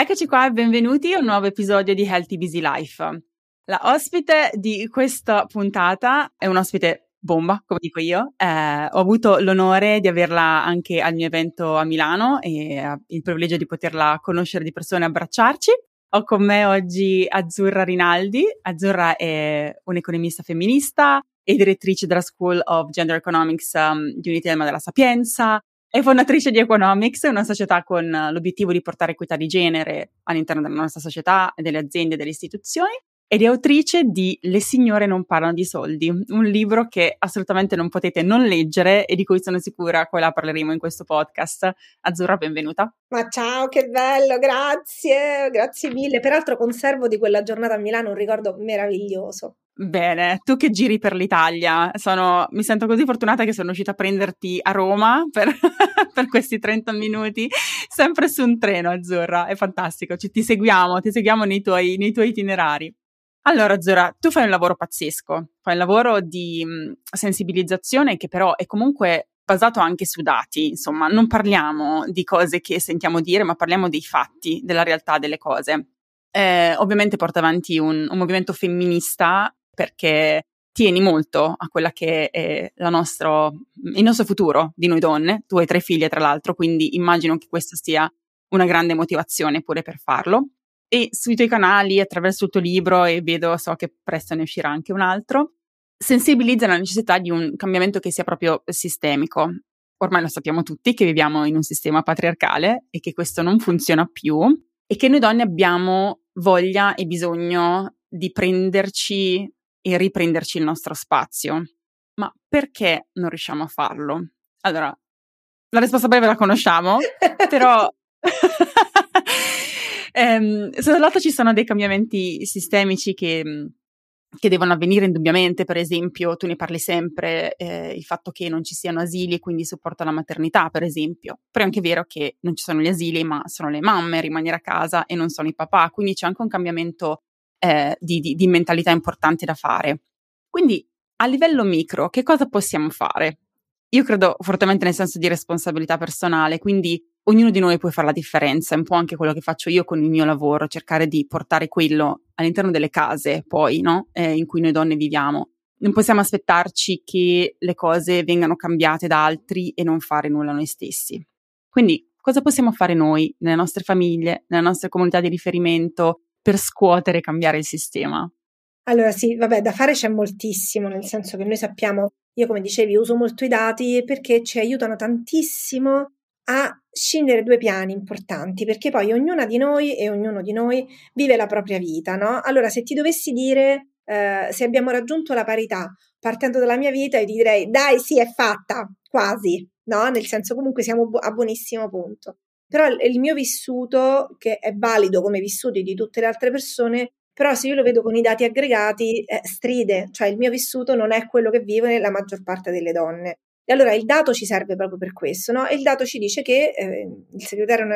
Eccoci qua e benvenuti a un nuovo episodio di Healthy Busy Life. La ospite di questa puntata è un ospite bomba, come dico io. Eh, ho avuto l'onore di averla anche al mio evento a Milano e il privilegio di poterla conoscere di persona e abbracciarci. Ho con me oggi Azzurra Rinaldi. Azzurra è un'economista femminista e direttrice della School of Gender Economics um, di Unitelma della Sapienza, è fondatrice di Economics, una società con l'obiettivo di portare equità di genere all'interno della nostra società, delle aziende e delle istituzioni. Ed è autrice di Le signore non parlano di soldi, un libro che assolutamente non potete non leggere e di cui sono sicura poi la parleremo in questo podcast. Azzurra, benvenuta. Ma ciao, che bello, grazie, grazie mille. Peraltro conservo di quella giornata a Milano un ricordo meraviglioso. Bene, tu che giri per l'Italia, sono, mi sento così fortunata che sono riuscita a prenderti a Roma per, per, questi 30 minuti, sempre su un treno, Azzurra, è fantastico, Ci, ti seguiamo, ti seguiamo nei tuoi, nei tuoi itinerari. Allora, Azzurra, tu fai un lavoro pazzesco, fai un lavoro di mh, sensibilizzazione che però è comunque basato anche su dati, insomma, non parliamo di cose che sentiamo dire, ma parliamo dei fatti, della realtà delle cose. Eh, ovviamente porta avanti un, un movimento femminista perché tieni molto a quella che è nostro, il nostro futuro di noi donne. Tu hai tre figlie, tra l'altro, quindi immagino che questa sia una grande motivazione pure per farlo. E sui tuoi canali, attraverso il tuo libro, e vedo, so che presto ne uscirà anche un altro, sensibilizza la necessità di un cambiamento che sia proprio sistemico. Ormai lo sappiamo tutti che viviamo in un sistema patriarcale e che questo non funziona più e che noi donne abbiamo voglia e bisogno di prenderci e riprenderci il nostro spazio. Ma perché non riusciamo a farlo? Allora, la risposta breve la conosciamo, però ehm, lato ci sono dei cambiamenti sistemici che, che, devono avvenire indubbiamente, per esempio tu ne parli sempre, eh, il fatto che non ci siano asili e quindi supporto alla maternità, per esempio, però è anche vero che non ci sono gli asili, ma sono le mamme a rimanere a casa e non sono i papà, quindi c'è anche un cambiamento eh, di, di, di mentalità importanti da fare. Quindi a livello micro, che cosa possiamo fare? Io credo fortemente nel senso di responsabilità personale, quindi ognuno di noi può fare la differenza, è un po' anche quello che faccio io con il mio lavoro, cercare di portare quello all'interno delle case, poi, no? Eh, in cui noi donne viviamo. Non possiamo aspettarci che le cose vengano cambiate da altri e non fare nulla noi stessi. Quindi, cosa possiamo fare noi, nelle nostre famiglie, nelle nostre comunità di riferimento, per scuotere e cambiare il sistema? Allora sì, vabbè, da fare c'è moltissimo, nel senso che noi sappiamo, io come dicevi, uso molto i dati perché ci aiutano tantissimo a scindere due piani importanti, perché poi ognuna di noi e ognuno di noi vive la propria vita, no? Allora, se ti dovessi dire eh, se abbiamo raggiunto la parità partendo dalla mia vita, io ti direi, dai, sì, è fatta, quasi, no? Nel senso comunque siamo a buonissimo punto. Però il mio vissuto, che è valido come vissuti di tutte le altre persone, però se io lo vedo con i dati aggregati, eh, stride, cioè il mio vissuto non è quello che vive la maggior parte delle donne. E allora il dato ci serve proprio per questo, no? E il dato ci dice che, eh, il segretario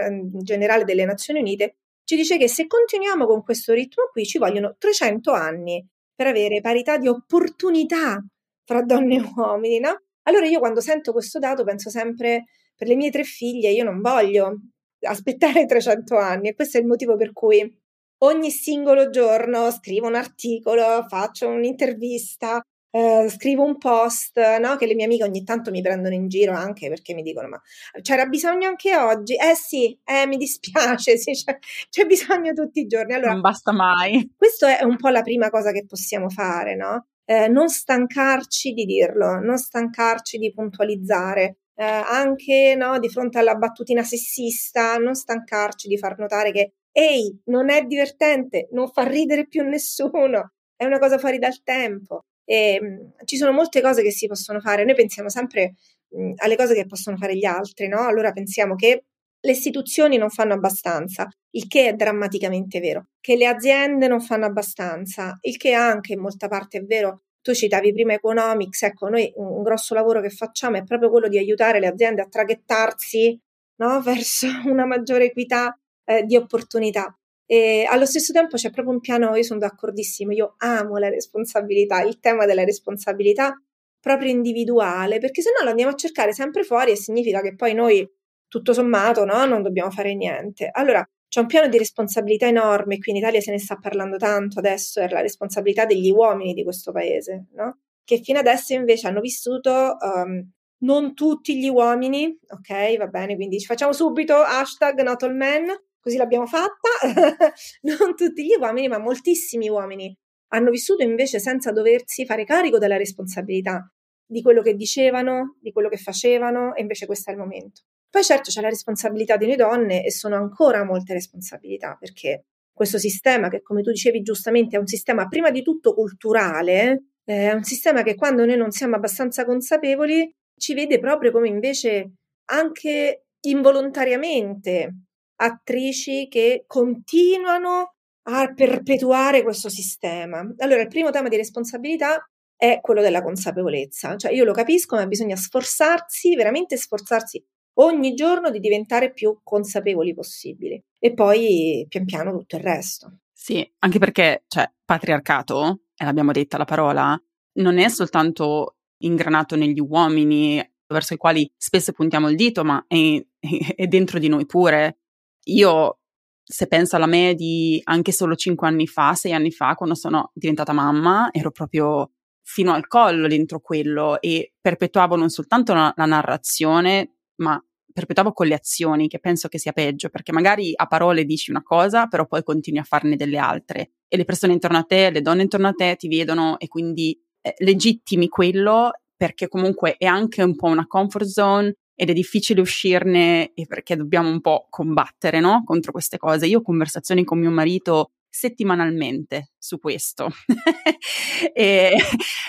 generale delle Nazioni Unite ci dice che se continuiamo con questo ritmo qui ci vogliono 300 anni per avere parità di opportunità fra donne e uomini, no? Allora io quando sento questo dato penso sempre per le mie tre figlie io non voglio aspettare 300 anni e questo è il motivo per cui ogni singolo giorno scrivo un articolo, faccio un'intervista, eh, scrivo un post, no? che le mie amiche ogni tanto mi prendono in giro anche perché mi dicono ma c'era bisogno anche oggi? Eh sì, eh, mi dispiace, sì, c'è, c'è bisogno tutti i giorni. Allora, non basta mai. Questo è un po' la prima cosa che possiamo fare, no? Eh, non stancarci di dirlo, non stancarci di puntualizzare, eh, anche no, di fronte alla battutina sessista, non stancarci di far notare che ehi, non è divertente, non fa ridere più nessuno, è una cosa fuori dal tempo. E, mh, mm, ci sono molte cose che si possono fare, noi pensiamo sempre mh, mm, alle cose che possono fare gli altri, no? Allora pensiamo che le istituzioni non fanno abbastanza, il che è drammaticamente vero, che le aziende non fanno abbastanza, il che anche in molta parte è vero. Tu citavi prima Economics, ecco, noi un grosso lavoro che facciamo è proprio quello di aiutare le aziende a traghettarsi no, verso una maggiore equità eh, di opportunità. E allo stesso tempo c'è proprio un piano, io sono d'accordissimo, io amo la responsabilità, il tema della responsabilità proprio individuale, perché se no lo andiamo a cercare sempre fuori e significa che poi noi, tutto sommato, no, non dobbiamo fare niente. Allora, c'è un piano di responsabilità enorme, qui in Italia se ne sta parlando tanto adesso, è la responsabilità degli uomini di questo paese, no? che fino adesso invece hanno vissuto um, non tutti gli uomini, ok, va bene, quindi ci facciamo subito hashtag not all men, così l'abbiamo fatta, non tutti gli uomini, ma moltissimi uomini hanno vissuto invece senza doversi fare carico della responsabilità di quello che dicevano, di quello che facevano, e invece questo è il momento. Poi certo c'è la responsabilità di noi donne e sono ancora molte responsabilità, perché questo sistema, che come tu dicevi giustamente è un sistema prima di tutto culturale, eh, è un sistema che quando noi non siamo abbastanza consapevoli ci vede proprio come invece anche involontariamente attrici che continuano a perpetuare questo sistema. Allora, il primo tema di responsabilità è quello della consapevolezza, cioè io lo capisco, ma bisogna sforzarsi, veramente sforzarsi ogni giorno di diventare più consapevoli possibili e poi pian piano tutto il resto. Sì, anche perché, cioè, patriarcato, e l'abbiamo detta la parola, non è soltanto ingranato negli uomini verso i quali spesso puntiamo il dito, ma è, è dentro di noi pure. Io, se penso alla me di anche solo cinque anni fa, sei anni fa, quando sono diventata mamma, ero proprio fino al collo dentro quello e perpetuavo non soltanto la, la narrazione, ma perpetuavo con le azioni, che penso che sia peggio, perché magari a parole dici una cosa, però poi continui a farne delle altre. E le persone intorno a te, le donne intorno a te ti vedono e quindi eh, legittimi quello perché comunque è anche un po' una comfort zone ed è difficile uscirne e perché dobbiamo un po' combattere no? contro queste cose. Io ho conversazioni con mio marito settimanalmente su questo e,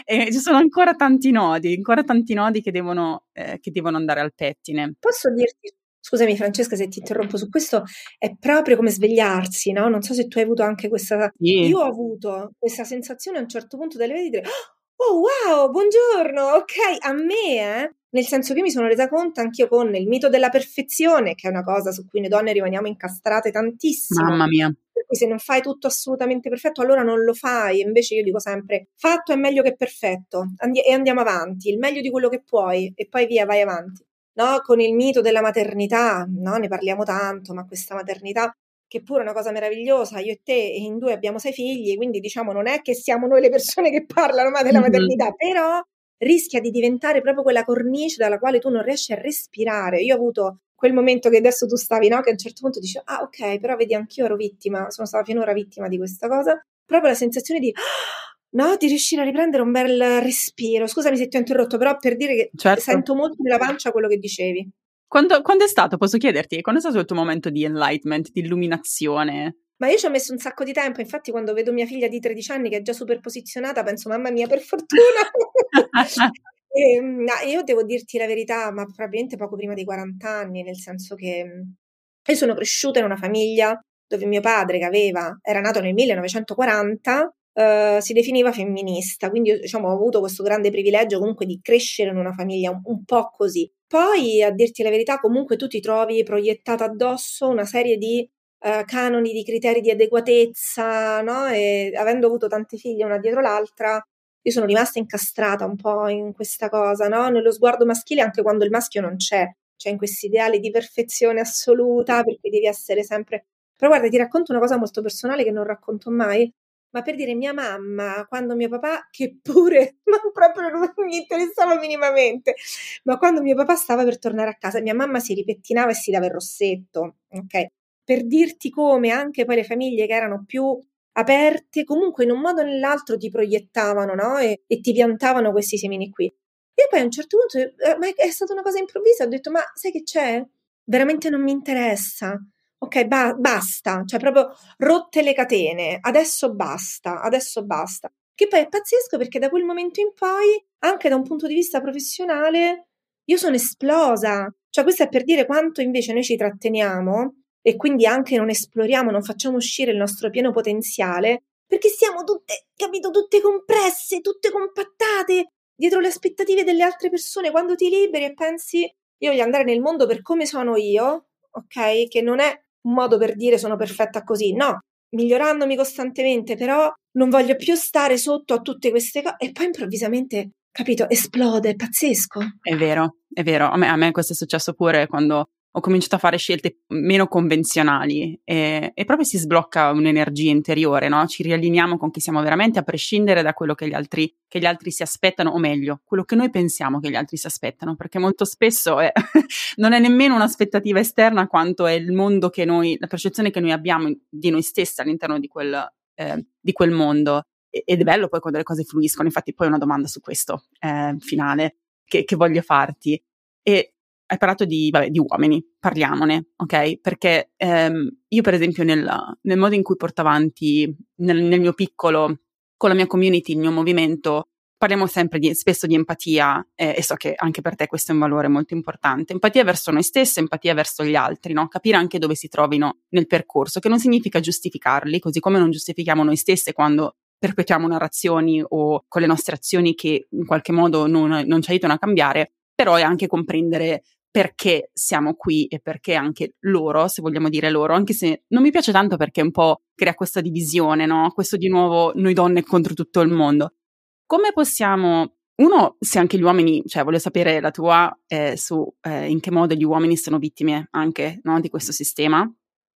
e, ci sono ancora tanti nodi, ancora tanti nodi che devono, eh, che devono andare al pettine. Posso dirti Scusami Francesca se ti interrompo su questo, è proprio come svegliarsi, no? Non so se tu hai avuto anche questa... Sì. Io ho avuto questa sensazione a un certo punto delle vedi di dire oh wow, buongiorno, ok, a me, eh? Nel senso che mi sono resa conto anch'io con il mito della perfezione, che è una cosa su cui noi donne rimaniamo incastrate tantissimo. Mamma mia. Per cui se non fai tutto assolutamente perfetto, allora non lo fai. Invece io dico sempre, fatto è meglio che perfetto. Andi- e andiamo avanti, il meglio di quello che puoi, e poi via, vai avanti. No, con il mito della maternità, no, ne parliamo tanto, ma questa maternità che pure è una cosa meravigliosa, io e te in due abbiamo sei figli, quindi diciamo non è che siamo noi le persone che parlano ma della mm-hmm. maternità, però rischia di diventare proprio quella cornice dalla quale tu non riesci a respirare. Io ho avuto quel momento che adesso tu stavi, no? Che a un certo punto dici, ah ok, però vedi anch'io ero vittima, sono stata finora vittima di questa cosa. Proprio la sensazione di, no, di riuscire a riprendere un bel respiro. Scusami se ti ho interrotto, però per dire che certo. sento molto nella pancia quello che dicevi. Quando, quando, è stato, posso chiederti, quando è stato il tuo momento di enlightenment, di illuminazione? Ma io ci ho messo un sacco di tempo, infatti quando vedo mia figlia di 13 anni che è già super posizionata, penso mamma mia per fortuna. e, ehm, io devo dirti la verità, ma probabilmente poco prima dei 40 anni, nel senso che mm, io sono cresciuta in una famiglia dove mio padre, che aveva, era nato nel 1940, Uh, si definiva femminista, quindi diciamo, ho avuto questo grande privilegio comunque di crescere in una famiglia un, un, po' così. Poi, a dirti la verità, comunque tu ti trovi proiettata addosso una serie di uh, canoni, di criteri di adeguatezza, no? E avendo avuto tante figlie una dietro l'altra, io sono rimasta incastrata un po' in questa cosa, no? Nello sguardo maschile anche quando il maschio non c'è, cioè in questi ideali di perfezione assoluta, perché devi essere sempre... Però guarda, ti racconto una cosa molto personale che non racconto mai ma per dire mia mamma, quando mio papà, che pure non proprio non mi interessava minimamente, ma quando mio papà stava per tornare a casa, mia mamma si ripettinava e si dava il rossetto, ok? Per dirti come anche poi le famiglie che erano più aperte, comunque in un modo o nell'altro ti proiettavano, no? E, e ti piantavano questi semini qui. E poi a un certo punto, eh, ma è stata una cosa improvvisa, ho detto, ma sai che c'è? Veramente non mi interessa ok, ba- basta, cioè proprio rotte le catene, adesso basta, adesso basta. Che poi è pazzesco perché da quel momento in poi, anche da un punto di vista professionale, io sono esplosa. Cioè questo è per dire quanto invece noi ci tratteniamo e quindi anche non esploriamo, non facciamo uscire il nostro pieno potenziale, perché siamo tutte, capito, tutte compresse, tutte compattate dietro le aspettative delle altre persone. Quando ti liberi e pensi, io voglio andare nel mondo per come sono io, ok? Che non è un modo per dire sono perfetta così, no, migliorandomi costantemente, però non voglio più stare sotto a tutte queste cose e poi improvvisamente, capito, esplode, è pazzesco. È vero, è vero, a me, a me questo è successo pure quando ho cominciato a fare scelte meno convenzionali e, e, proprio si sblocca un'energia interiore, no? Ci riallineiamo con chi siamo veramente a prescindere da quello che gli, altri, che gli altri si aspettano, o meglio, quello che noi pensiamo che gli altri si aspettano, perché molto spesso è, non è nemmeno un'aspettativa esterna quanto è il mondo che noi, la percezione che noi abbiamo di noi stessi all'interno di quel, eh, di quel mondo. Ed è bello poi quando le cose fluiscono, infatti poi una domanda su questo eh, finale che, che voglio farti. E hai parlato di, vabbè, di uomini, parliamone, ok? Perché ehm, io, per esempio, nel, nel, modo in cui porto avanti nel, nel, mio piccolo, con la mia community, il mio movimento, parliamo sempre di, spesso di empatia eh, e so che anche per te questo è un valore molto importante. Empatia verso noi stessi, empatia verso gli altri, no? Capire anche dove si trovino nel percorso, che non significa giustificarli, così come non giustifichiamo noi stesse quando perpetuiamo narrazioni o con le nostre azioni che in qualche modo non, non ci aiutano a cambiare, però è anche comprendere perché siamo qui e perché anche loro, se vogliamo dire loro, anche se non mi piace tanto perché un po' crea questa divisione, no? Questo di nuovo noi donne contro tutto il mondo. Come possiamo uno, se anche gli uomini, cioè voglio sapere la tua eh, su eh, in che modo gli uomini sono vittime anche no, di questo sistema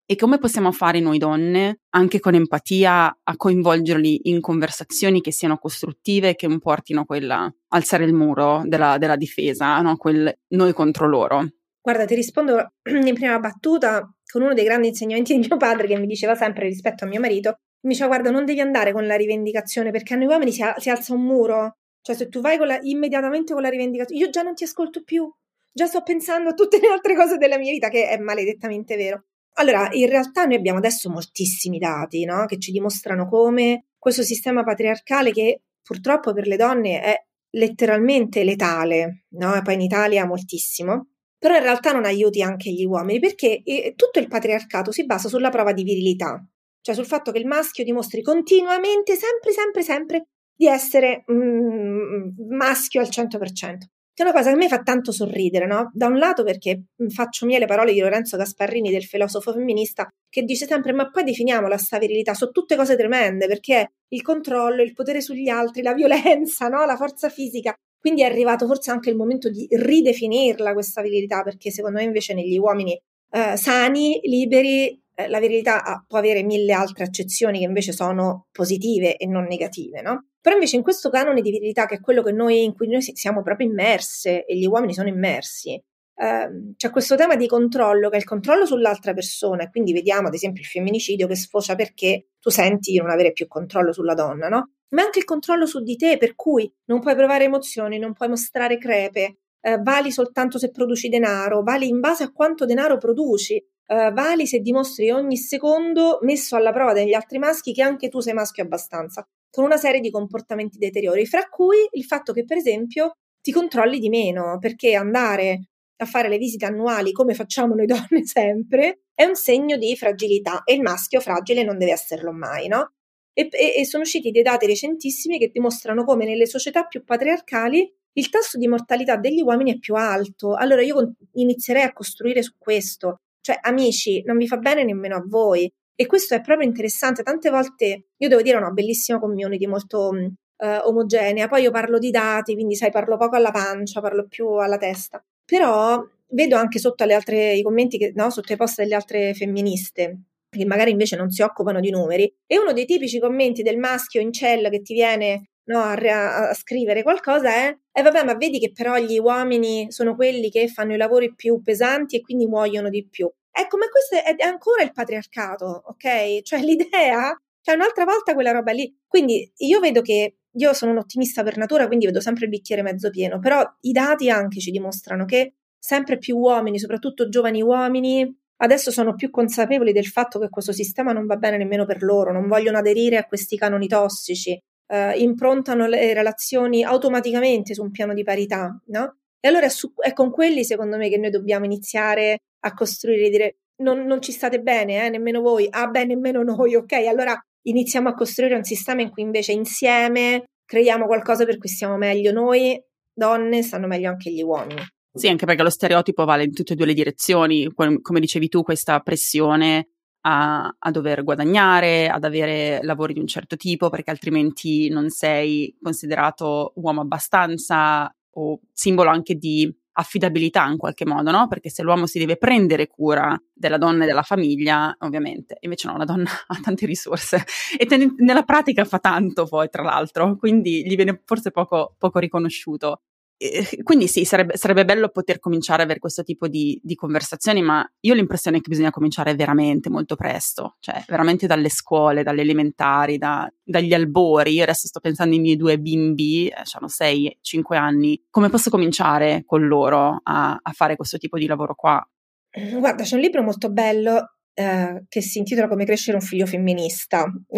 e come possiamo fare noi donne, anche con empatia, a coinvolgerli in conversazioni che siano costruttive, che non portino a quella alzare il muro della, della difesa, no? quel noi contro loro. Guarda, ti rispondo in prima battuta con uno dei grandi insegnamenti di mio padre che mi diceva sempre rispetto a mio marito. Mi diceva, guarda, non devi andare con la rivendicazione perché a noi uomini si, si alza un muro. Cioè, se tu vai con la, immediatamente con la rivendicazione, io già non ti ascolto più. Già sto pensando a tutte le altre cose della mia vita, che è maledettamente vero. Allora, in realtà noi abbiamo adesso moltissimi dati no? che ci dimostrano come questo sistema patriarcale che purtroppo per le donne è letteralmente letale, no? poi in Italia moltissimo, però in realtà non aiuti anche gli uomini perché tutto il patriarcato si basa sulla prova di virilità, cioè sul fatto che il maschio dimostri continuamente, sempre, sempre, sempre di essere mm, maschio al 100% che è una cosa che a me fa tanto sorridere, no? Da un lato perché faccio mie le parole di Lorenzo Gasparrini, del filosofo femminista, che dice sempre: ma poi definiamo la virilità, sono tutte cose tremende, perché il controllo, il potere sugli altri, la violenza, no? la forza fisica. Quindi è arrivato forse anche il momento di ridefinirla questa virilità, perché secondo me invece negli uomini eh, sani, liberi, eh, la virilità può avere mille altre accezioni che invece sono positive e non negative, no? Però invece in questo canone di virilità, che è quello noi, in cui noi siamo proprio immerse e gli uomini sono immersi, eh, c'è questo tema di controllo che è il controllo sull'altra persona e quindi vediamo ad esempio il femminicidio che sfocia perché tu senti di non avere più controllo sulla donna, no? Ma anche il controllo su di te, per cui non puoi provare emozioni, non puoi mostrare crepe, eh, vali soltanto se produci denaro, vali in base a quanto denaro produci, eh, vali se dimostri ogni secondo messo alla prova degli altri maschi che anche tu sei maschio abbastanza con una serie di comportamenti deteriori, fra cui il fatto che, per esempio, ti controlli di meno, perché andare a fare le visite annuali come facciamo noi donne sempre è un segno di fragilità e il maschio fragile non deve esserlo mai, no? E, e sono usciti dei dati recentissimi che dimostrano come nelle società più patriarcali il tasso di mortalità degli uomini è più alto. Allora io inizierei a costruire su questo. Cioè, amici, non vi fa bene nemmeno a voi. E questo è proprio interessante. Tante volte io devo dire una bellissima community molto uh, omogenea. Poi io parlo di dati, quindi sai, parlo poco alla pancia, parlo più alla testa. Però vedo anche sotto altre, i commenti, che, no, sotto i post delle altre femministe, che magari invece non si occupano di numeri. E uno dei tipici commenti del maschio in cell che ti viene no, a, a, scrivere qualcosa è: eh vabbè, ma vedi che però gli uomini sono quelli che fanno i lavori più pesanti e quindi muoiono di più. Ecco, ma questo è, ancora il patriarcato, ok? Cioè l'idea, cioè un'altra volta quella roba lì. Quindi io vedo che io sono un ottimista per natura, quindi vedo sempre il bicchiere mezzo pieno, però i dati anche ci dimostrano che sempre più uomini, soprattutto giovani uomini, adesso sono più consapevoli del fatto che questo sistema non va bene nemmeno per loro, non vogliono aderire a questi canoni tossici, eh, improntano le relazioni automaticamente su un piano di parità, no? E allora è, su, è con quelli, secondo me, che noi dobbiamo iniziare a costruire, dire non, non ci state bene, eh, nemmeno voi, ah beh, nemmeno noi, ok? Allora iniziamo a costruire un sistema in cui invece insieme creiamo qualcosa per cui stiamo meglio noi, donne, stanno meglio anche gli uomini. Sì, anche perché lo stereotipo vale in tutte e due le direzioni, come dicevi tu, questa pressione a, a, dover guadagnare, ad avere lavori di un certo tipo, perché altrimenti non sei considerato uomo abbastanza o simbolo anche di affidabilità in qualche modo, no? Perché se l'uomo si deve prendere cura della donna e della famiglia, ovviamente, invece no, la donna ha tante risorse e ten- nella pratica fa tanto poi, tra l'altro, quindi gli viene forse poco, poco riconosciuto quindi sì, sarebbe, sarebbe, bello poter cominciare ad avere questo tipo di, di, conversazioni, ma io ho l'impressione che bisogna cominciare veramente molto presto, cioè veramente dalle scuole, dalle elementari, da, dagli albori. Io adesso sto pensando ai miei due bimbi, eh, hanno 6-5 anni, come posso cominciare con loro a, a, fare questo tipo di lavoro qua? Guarda, c'è un libro molto bello eh, che si intitola Come crescere un figlio femminista.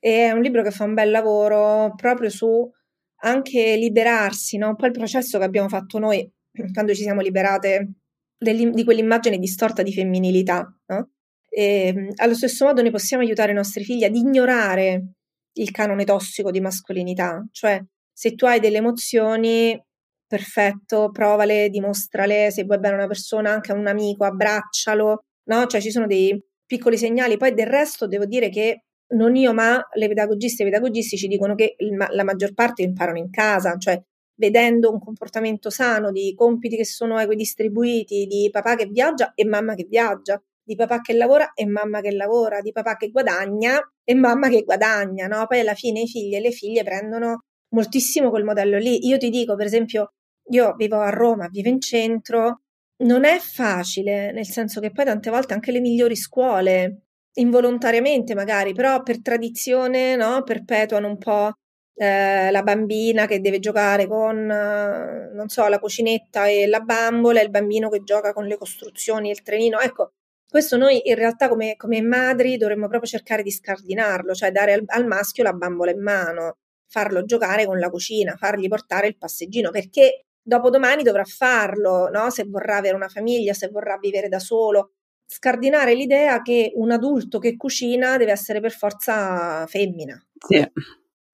è un libro che fa un bel lavoro proprio su anche liberarsi, no? un po' il processo che abbiamo fatto noi quando ci siamo liberate di quell'immagine distorta di femminilità. No? E, ehm, allo stesso modo noi possiamo aiutare i nostri figli ad ignorare il canone tossico di mascolinità, cioè se tu hai delle emozioni, perfetto, provale, dimostrale, se vuoi bene a una persona, anche a un amico, abbraccialo, no? Cioè ci sono dei piccoli segnali, poi del resto devo dire che non io, ma le pedagogiste e i pedagogisti ci dicono che il, la maggior parte imparano in casa, cioè vedendo un comportamento sano di compiti che sono equidistribuiti, di papà che viaggia e mamma che viaggia, di papà che lavora e mamma che lavora, di papà che guadagna e mamma che guadagna, no? Poi alla fine i figli e le figlie prendono moltissimo quel modello lì. Io ti dico, per esempio, io vivo a Roma, vivo in centro, non è facile, nel senso che poi tante volte anche le migliori scuole involontariamente magari, però per tradizione, no? Perpetuano un po' eh, la bambina che deve giocare con, non so, la cucinetta e la bambola, il bambino che gioca con le costruzioni e il trenino. Ecco, questo noi in realtà come, come madri dovremmo proprio cercare di scardinarlo, cioè dare al, al maschio la bambola in mano, farlo giocare con la cucina, fargli portare il passeggino, perché dopodomani dovrà farlo, no? Se vorrà avere una famiglia, se vorrà vivere da solo, scardinare l'idea che un adulto che cucina deve essere per forza femmina. Sì.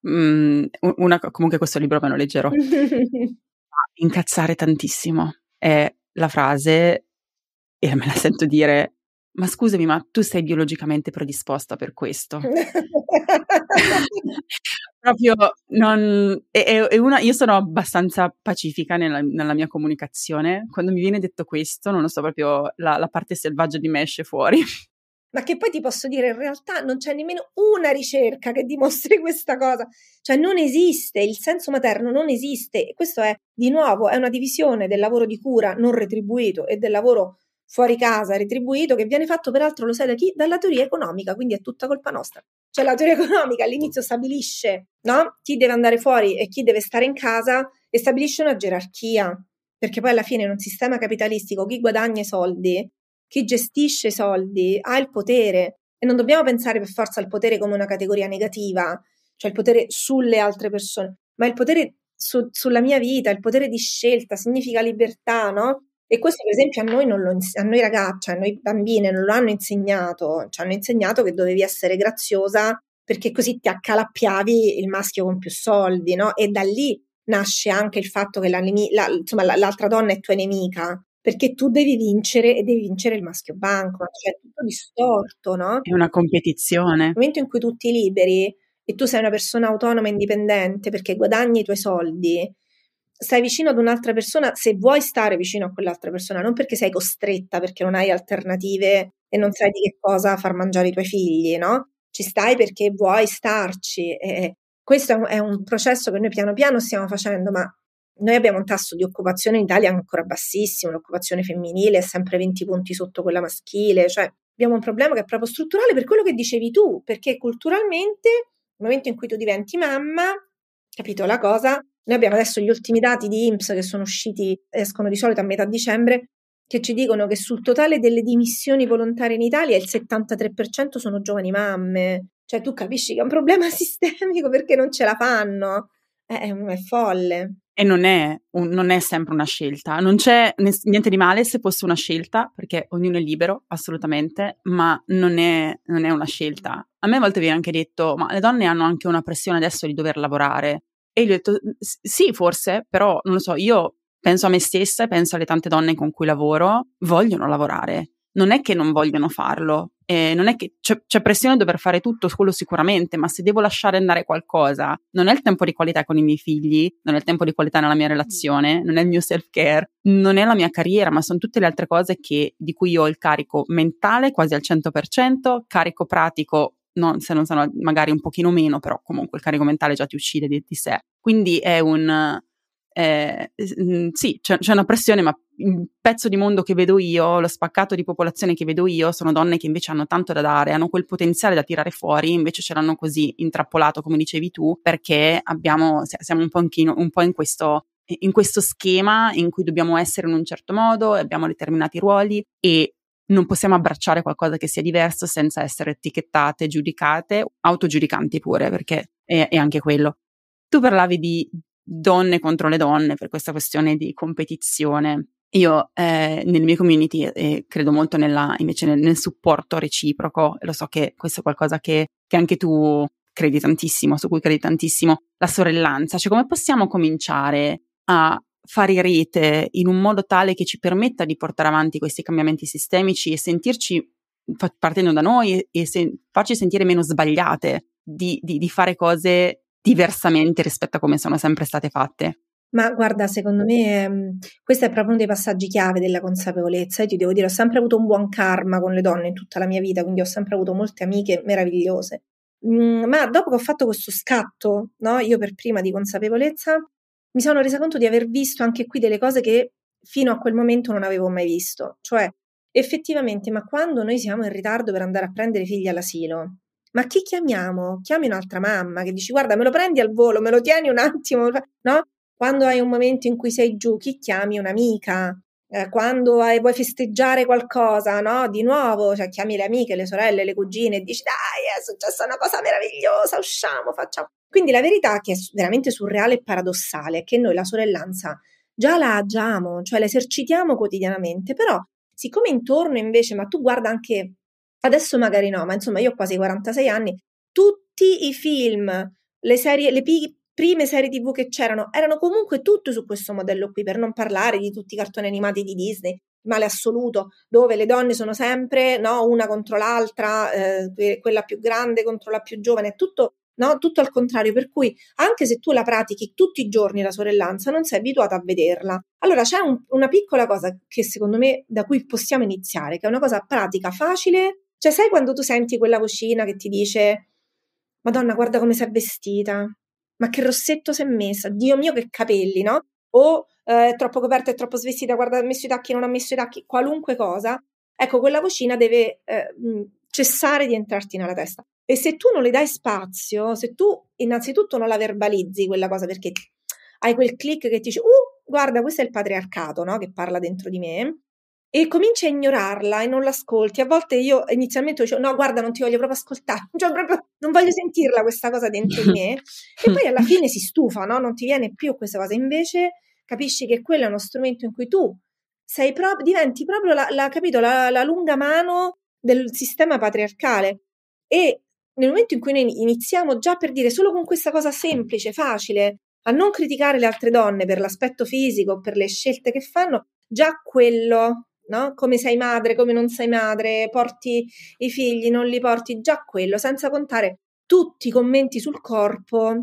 Mm, una, comunque questo libro me lo leggerò. Incazzare tantissimo è la frase, e me la sento dire, ma scusami, ma tu sei biologicamente predisposta per questo? Proprio non. È, è una, io sono abbastanza pacifica nella, nella, mia comunicazione. Quando mi viene detto questo, non lo so, proprio la, la parte selvaggia di me esce fuori. Ma che poi ti posso dire, in realtà non c'è nemmeno una ricerca che dimostri questa cosa. Cioè non esiste, il senso materno non esiste. E questo è, di nuovo, è una divisione del lavoro di cura non retribuito e del lavoro fuori casa retribuito che viene fatto peraltro lo sai da chi? Dalla teoria economica, quindi è tutta colpa nostra. Cioè la teoria economica all'inizio stabilisce no? chi deve andare fuori e chi deve stare in casa e stabilisce una gerarchia, perché poi alla fine in un sistema capitalistico chi guadagna i soldi, chi gestisce i soldi ha il potere e non dobbiamo pensare per forza al potere come una categoria negativa, cioè il potere sulle altre persone, ma il potere su, sulla mia vita, il potere di scelta significa libertà, no? E questo, per esempio, a noi, non lo, a noi ragazzi, a noi bambine non lo hanno insegnato. Ci hanno insegnato che dovevi essere graziosa perché così ti accalappiavi il maschio con più soldi, no? E da lì nasce anche il fatto che la, la, insomma, l'altra donna è tua nemica, perché tu devi vincere e devi vincere il maschio banco, cioè è tutto distorto, no? È una competizione. Nel momento in cui tu ti liberi e tu sei una persona autonoma e indipendente perché guadagni i tuoi soldi, stai vicino ad un'altra persona se vuoi stare vicino a quell'altra persona, non perché sei costretta, perché non hai alternative e non sai di che cosa far mangiare i tuoi figli, no? Ci stai perché vuoi starci. E questo è un processo che noi piano piano stiamo facendo, ma noi abbiamo un tasso di occupazione in Italia ancora bassissimo, l'occupazione femminile è sempre 20 punti sotto quella maschile, cioè abbiamo un problema che è proprio strutturale per quello che dicevi tu, perché culturalmente nel momento in cui tu diventi mamma, capito la cosa, noi abbiamo adesso gli ultimi dati di IMSS che sono usciti, escono di solito a metà dicembre, che ci dicono che sul totale delle dimissioni volontarie in Italia il 73% sono giovani mamme. Cioè tu capisci che è un problema sistemico perché non ce la fanno. È, è folle. E non è, un, non è, sempre una scelta, non c'è niente di male se fosse una scelta, perché ognuno è libero, assolutamente, ma non è, non è una scelta. A me a volte viene anche detto, ma le donne hanno anche una pressione adesso di dover lavorare. E io ho detto, sì, forse, però non lo so, io penso a me stessa e penso alle tante donne con cui lavoro, vogliono lavorare. Non è che non vogliono farlo, eh, non è che c'è, c'è, pressione di dover fare tutto, quello sicuramente, ma se devo lasciare andare qualcosa, non è il tempo di qualità con i miei figli, non è il tempo di qualità nella mia relazione, non è il mio self-care, non è la mia carriera, ma sono tutte le altre cose che, di cui ho il carico mentale quasi al 100%, carico pratico No, se non sono magari un pochino meno, però comunque il carico mentale già ti uccide di, di sé. Quindi è un, eh, mm, sì, c'è, c'è, una pressione, ma il pezzo di mondo che vedo io, lo spaccato di popolazione che vedo io, sono donne che invece hanno tanto da dare, hanno quel potenziale da tirare fuori, invece ce l'hanno così intrappolato, come dicevi tu, perché abbiamo, siamo un po' in, un po' in questo in questo schema in cui dobbiamo essere in un certo modo, abbiamo determinati ruoli e non possiamo abbracciare qualcosa che sia diverso senza essere etichettate, giudicate, autogiudicanti pure, perché è, è anche quello. Tu parlavi di donne contro le donne per questa questione di competizione. Io eh, nelle mie community eh, credo molto nella, invece nel, nel, supporto reciproco, lo so che questo è qualcosa che, che anche tu credi tantissimo, su cui credi tantissimo, la sorellanza, cioè come possiamo cominciare a fare rete in un modo tale che ci permetta di portare avanti questi cambiamenti sistemici e sentirci, partendo da noi, e se, farci sentire meno sbagliate di, di, di fare cose diversamente rispetto a come sono sempre state fatte. Ma guarda, secondo me ehm, questo è proprio uno dei passaggi chiave della consapevolezza. Io ti devo dire, ho sempre avuto un buon karma con le donne in tutta la mia vita, quindi ho sempre avuto molte amiche meravigliose. Mm, ma dopo che ho fatto questo scatto, no, io per prima di consapevolezza, mi sono resa conto di aver visto anche qui delle cose che fino a quel momento non avevo mai visto. Cioè, effettivamente, ma quando noi siamo in ritardo per andare a prendere i figli all'asilo, ma chi chiamiamo? Chiami un'altra mamma che dici guarda me lo prendi al volo, me lo tieni un attimo, no? Quando hai un momento in cui sei giù, chi chiami? Un'amica. Eh, quando hai, vuoi festeggiare qualcosa, no? Di nuovo, cioè chiami le amiche, le sorelle, le cugine e dici dai, è successa una cosa meravigliosa, usciamo, facciamo. Quindi la verità che è veramente surreale e paradossale è che noi la sorellanza già la agiamo, cioè la esercitiamo quotidianamente, però siccome intorno invece, ma tu guarda anche Adesso magari no, ma insomma io ho quasi 46 anni, tutti i film, le serie, le pi- prime serie tv che c'erano, erano comunque tutte su questo modello qui, per non parlare di tutti i cartoni animati di Disney, male assoluto, dove le donne sono sempre no, una contro l'altra, eh, quella più grande contro la più giovane, è tutto, no, tutto al contrario, per cui anche se tu la pratichi tutti i giorni la sorellanza, non sei abituata a vederla. Allora c'è un, una piccola cosa che secondo me da cui possiamo iniziare, che è una cosa pratica, facile, cioè, sai quando tu senti quella vocina che ti dice: Madonna, guarda come sei vestita, ma che rossetto si è messa, Dio mio, che capelli, no? O eh, è troppo coperta, è troppo svestita, guarda, ha messo i tacchi, non ha messo i tacchi, qualunque cosa. Ecco, quella vocina deve eh, cessare di entrarti nella testa. E se tu non le dai spazio, se tu innanzitutto non la verbalizzi quella cosa perché hai quel click che ti dice, uh, guarda, questo è il patriarcato, no? Che parla dentro di me, e cominci a ignorarla e non l'ascolti. A volte io inizialmente dicevo no, guarda, non ti voglio proprio ascoltare, cioè proprio non voglio sentirla questa cosa dentro di me. e poi alla fine si stufa, no? Non ti viene più questa cosa. Invece capisci che quello è uno strumento in cui tu sei pro- diventi proprio la, la, capito, la, la lunga mano del sistema patriarcale. E nel momento in cui noi iniziamo già per dire solo con questa cosa semplice, facile, a non criticare le altre donne per l'aspetto fisico, per le scelte che fanno, già quello no? Come sei madre, come non sei madre, porti i figli, non li porti, già quello, senza contare tutti i commenti sul corpo.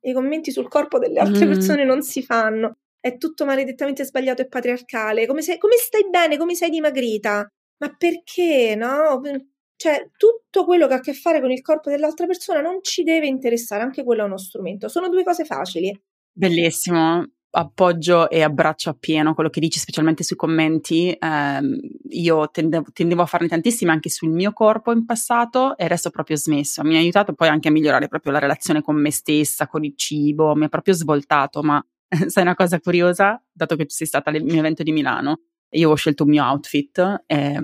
I commenti sul corpo delle altre mm. persone non si fanno. È tutto maledettamente sbagliato e patriarcale. Come, sei, come stai bene, come sei dimagrita? Ma perché, no? Cioè, tutto quello che ha a che fare con il corpo dell'altra persona non ci deve interessare, anche quello è uno strumento. Sono due cose facili. Bellissimo appoggio e abbraccio appieno quello che dici, specialmente sui commenti. Eh, io tendevo, tendevo, a farne tantissime anche sul mio corpo in passato e adesso ho proprio smesso. Mi ha aiutato poi anche a migliorare proprio la relazione con me stessa, con il cibo, mi ha proprio svoltato. Ma sai una cosa curiosa? Dato che tu sei stata al mio evento di Milano, io ho scelto un mio outfit e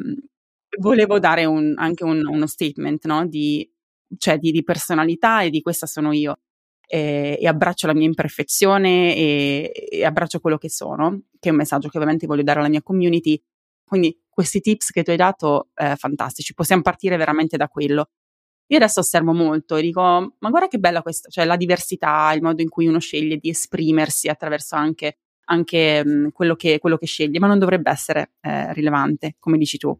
volevo dare un, anche un, uno statement no? di, cioè di, di personalità e di questa sono io e, e abbraccio la mia imperfezione e, e, abbraccio quello che sono, che è un messaggio che ovviamente voglio dare alla mia community. Quindi questi tips che tu hai dato, eh, fantastici, possiamo partire veramente da quello. Io adesso osservo molto e dico, ma guarda che bella questa, cioè la diversità, il modo in cui uno sceglie di esprimersi attraverso anche, anche mh, quello, che, quello, che, sceglie, ma non dovrebbe essere eh, rilevante, come dici tu.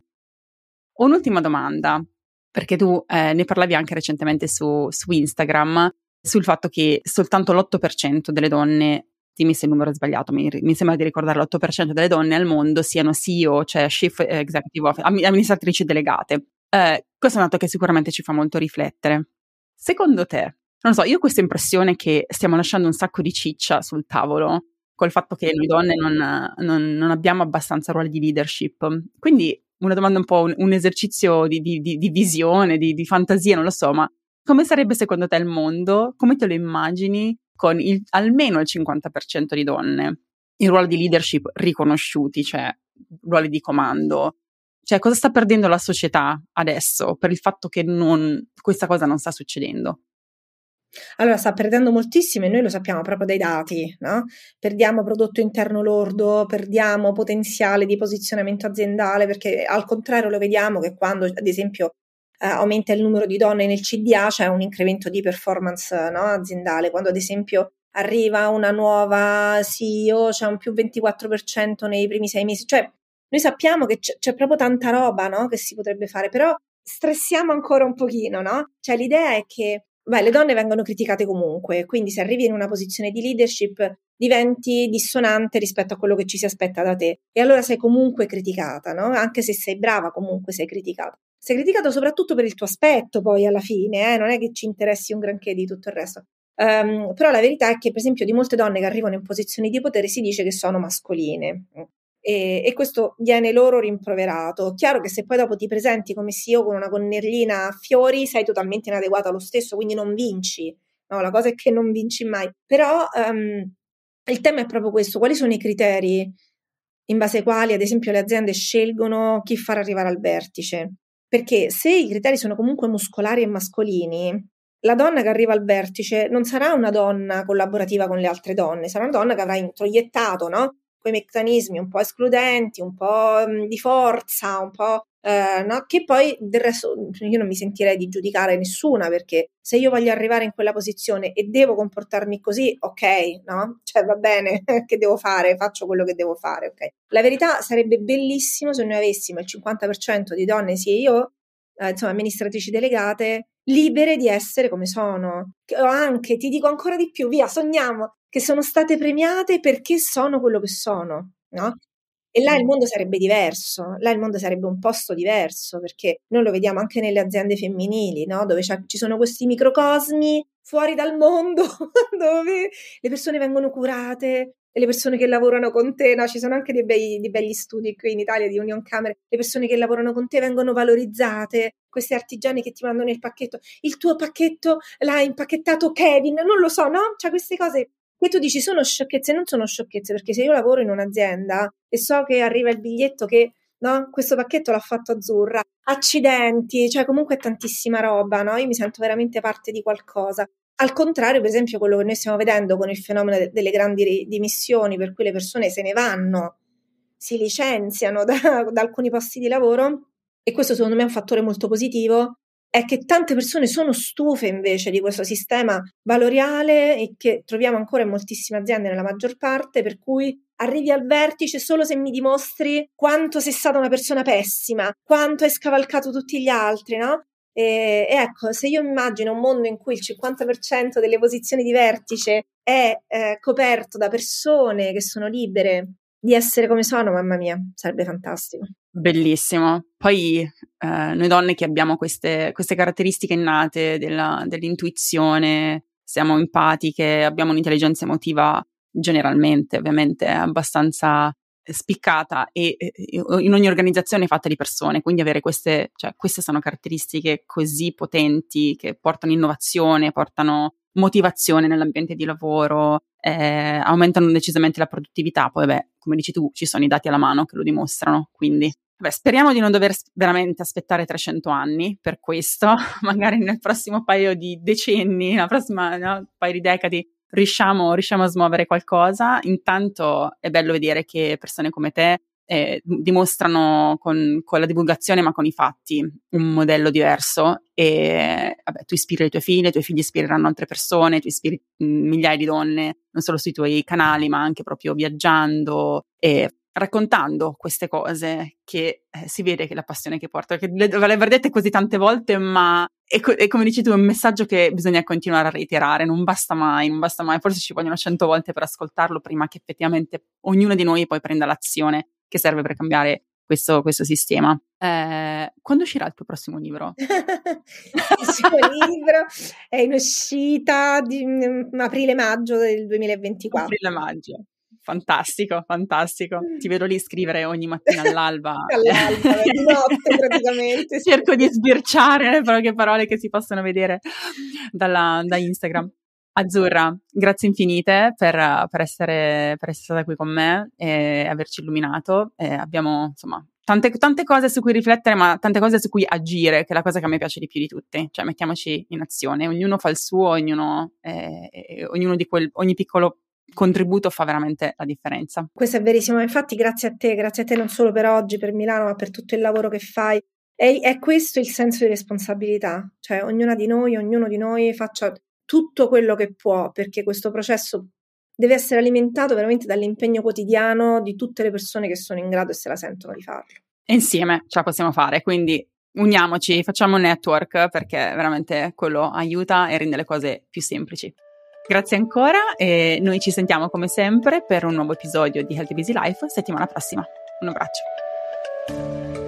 Un'ultima domanda, perché tu eh, ne parlavi anche recentemente su, su Instagram, sul fatto che soltanto l'8% delle donne dimmi se il numero è sbagliato, mi, mi, sembra di ricordare l'8% delle donne al mondo siano CEO, cioè Chief Executive Officer, amministratrici delegate. Eh, questo è un dato che sicuramente ci fa molto riflettere. Secondo te, non so, io ho questa impressione che stiamo lasciando un sacco di ciccia sul tavolo col fatto che noi donne non, non, non abbiamo abbastanza ruoli di leadership. Quindi una domanda un po' un, un esercizio di, di, di, di visione, di, fantasia, non lo so, ma come sarebbe secondo te il mondo? Come te lo immagini con il, almeno il 50% di donne in ruoli di leadership riconosciuti, cioè ruoli di comando? Cioè, cosa sta perdendo la società adesso per il fatto che non, questa cosa non sta succedendo? Allora, sta perdendo moltissimo e noi lo sappiamo proprio dai dati, no? Perdiamo prodotto interno lordo, perdiamo potenziale di posizionamento aziendale, perché al contrario lo vediamo che quando, ad esempio, eh, aumenta il numero di donne nel CDA c'è un incremento di performance no, aziendale. Quando, ad esempio, arriva una nuova CEO c'è un più 24% nei primi sei mesi. Cioè, noi sappiamo che c'è, c'è proprio tanta roba no, che si potrebbe fare, però stressiamo ancora un pochino, no? Cioè l'idea è che beh, le donne vengono criticate comunque, quindi se arrivi in una posizione di leadership diventi dissonante rispetto a quello che ci si aspetta da te e allora sei comunque criticata, no? Anche se sei brava comunque sei criticata. Sei criticato soprattutto per il tuo aspetto poi alla fine, eh? non è che ci interessi un granché di tutto il resto. Um, però la verità è che, per esempio, di molte donne che arrivano in posizioni di potere si dice che sono mascoline e, e, questo viene loro rimproverato. Chiaro che se poi dopo ti presenti come CEO con una connerlina a fiori, sei totalmente inadeguato allo stesso, quindi non vinci. No, la cosa è che non vinci mai. Però um, il tema è proprio questo: quali sono i criteri in base ai quali, ad esempio, le aziende scelgono chi far arrivare al vertice? Perché se i criteri sono comunque muscolari e mascolini, la donna che arriva al vertice non sarà una donna collaborativa con le altre donne, sarà una donna che avrà introiettato, no? Quei meccanismi un po' escludenti, un po' mhmm, di forza, un po' eh, no? che poi del resto io non mi sentirei di giudicare nessuna perché se io voglio arrivare in quella posizione e devo comportarmi così, ok, no? Cioè va bene, che devo fare? Faccio quello che devo fare, ok? La verità sarebbe bellissimo se noi avessimo il 50% di donne CEO, eh, insomma, amministratrici delegate, libere di essere come sono. O anche, ti dico ancora di più, via, sogniamo, che sono state premiate perché sono quello che sono, no? E là il mondo sarebbe diverso, là il mondo sarebbe un posto diverso, perché noi lo vediamo anche nelle aziende femminili, no? dove ci sono questi microcosmi fuori dal mondo, dove le persone vengono curate, e le persone che lavorano con te, no? ci sono anche dei, bei, dei begli studi qui in Italia di Union Camera, le persone che lavorano con te vengono valorizzate, questi artigiani che ti mandano il pacchetto, il tuo pacchetto l'ha impacchettato Kevin, non lo so, no? Cioè queste cose che tu dici sono sciocchezze, non sono sciocchezze, perché se io lavoro in un'azienda e so che arriva il biglietto che no, questo pacchetto l'ha fatto azzurra, accidenti, cioè comunque tantissima roba, no? Io mi sento veramente parte di qualcosa. Al contrario, per esempio, quello che noi stiamo vedendo con il fenomeno delle grandi dimissioni, per cui le persone se ne vanno, si licenziano da, da alcuni posti di lavoro, e questo secondo me è un fattore molto positivo, è che tante persone sono stufe invece di questo sistema valoriale e che troviamo ancora in moltissime aziende nella maggior parte, per cui arrivi al vertice solo se mi dimostri quanto sei stata una persona pessima, quanto hai scavalcato tutti gli altri, no? E, e ecco, se io immagino un mondo in cui il 50% delle posizioni di vertice è eh, coperto da persone che sono libere di essere come sono, mamma mia, sarebbe fantastico. Bellissimo. Poi eh, noi donne che abbiamo queste, queste caratteristiche innate della, dell'intuizione, siamo empatiche, abbiamo un'intelligenza emotiva generalmente, ovviamente, abbastanza spiccata e, e in ogni organizzazione fatta di persone, quindi avere queste, cioè, queste sono caratteristiche così potenti che portano innovazione, portano motivazione nell'ambiente di lavoro, eh, aumentano decisamente la produttività. Poi, beh, come dici tu, ci sono i dati alla mano che lo dimostrano, quindi Beh, speriamo di non dover veramente aspettare 300 anni per questo, magari nel prossimo paio di decenni, nella prossima no, paio di decadi, riusciamo, riusciamo a smuovere qualcosa. Intanto è bello vedere che persone come te eh, dimostrano con, con, la divulgazione ma con i fatti un modello diverso. E vabbè, tu ispiri le tue figlie, i tuoi figli ispireranno altre persone, tu ispiri migliaia di donne non solo sui tuoi canali ma anche proprio viaggiando e raccontando queste cose che eh, si vede che la passione che porta, che le, le aver dette così tante volte, ma è, co- è, come dici tu, è un messaggio che bisogna continuare a reiterare, non basta mai, non basta mai, forse ci vogliono cento volte per ascoltarlo prima che effettivamente ognuno di noi poi prenda l'azione che serve per cambiare questo, questo sistema. Eh, quando uscirà il tuo prossimo libro? il suo libro è in uscita di um, aprile-maggio del 2024. Aprile-maggio. Fantastico, fantastico. Ti vedo lì scrivere ogni mattina all'alba. all'alba, di notte praticamente. Cerco di sbirciare le poche parole che si possono vedere dalla, da Instagram. Azzurra, grazie infinite per, per, essere, per, essere, stata qui con me e averci illuminato. E abbiamo insomma tante, tante, cose su cui riflettere, ma tante cose su cui agire, che è la cosa che a me piace di più di tutte. Cioè, mettiamoci in azione, ognuno fa il suo, ognuno, eh, ognuno di quel, ogni piccolo contributo fa veramente la differenza. Questo è verissimo, infatti grazie a te, grazie a te non solo per oggi, per Milano, ma per tutto il lavoro che fai. È, è questo il senso di responsabilità, cioè ognuna di noi, ognuno di noi faccia tutto quello che può perché questo processo deve essere alimentato veramente dall'impegno quotidiano di tutte le persone che sono in grado e se la sentono di farlo. Insieme ce la possiamo fare, quindi uniamoci, facciamo un network perché veramente quello aiuta e rende le cose più semplici. Grazie ancora e noi ci sentiamo come sempre per un nuovo episodio di Healthy Busy Life settimana prossima. Un abbraccio.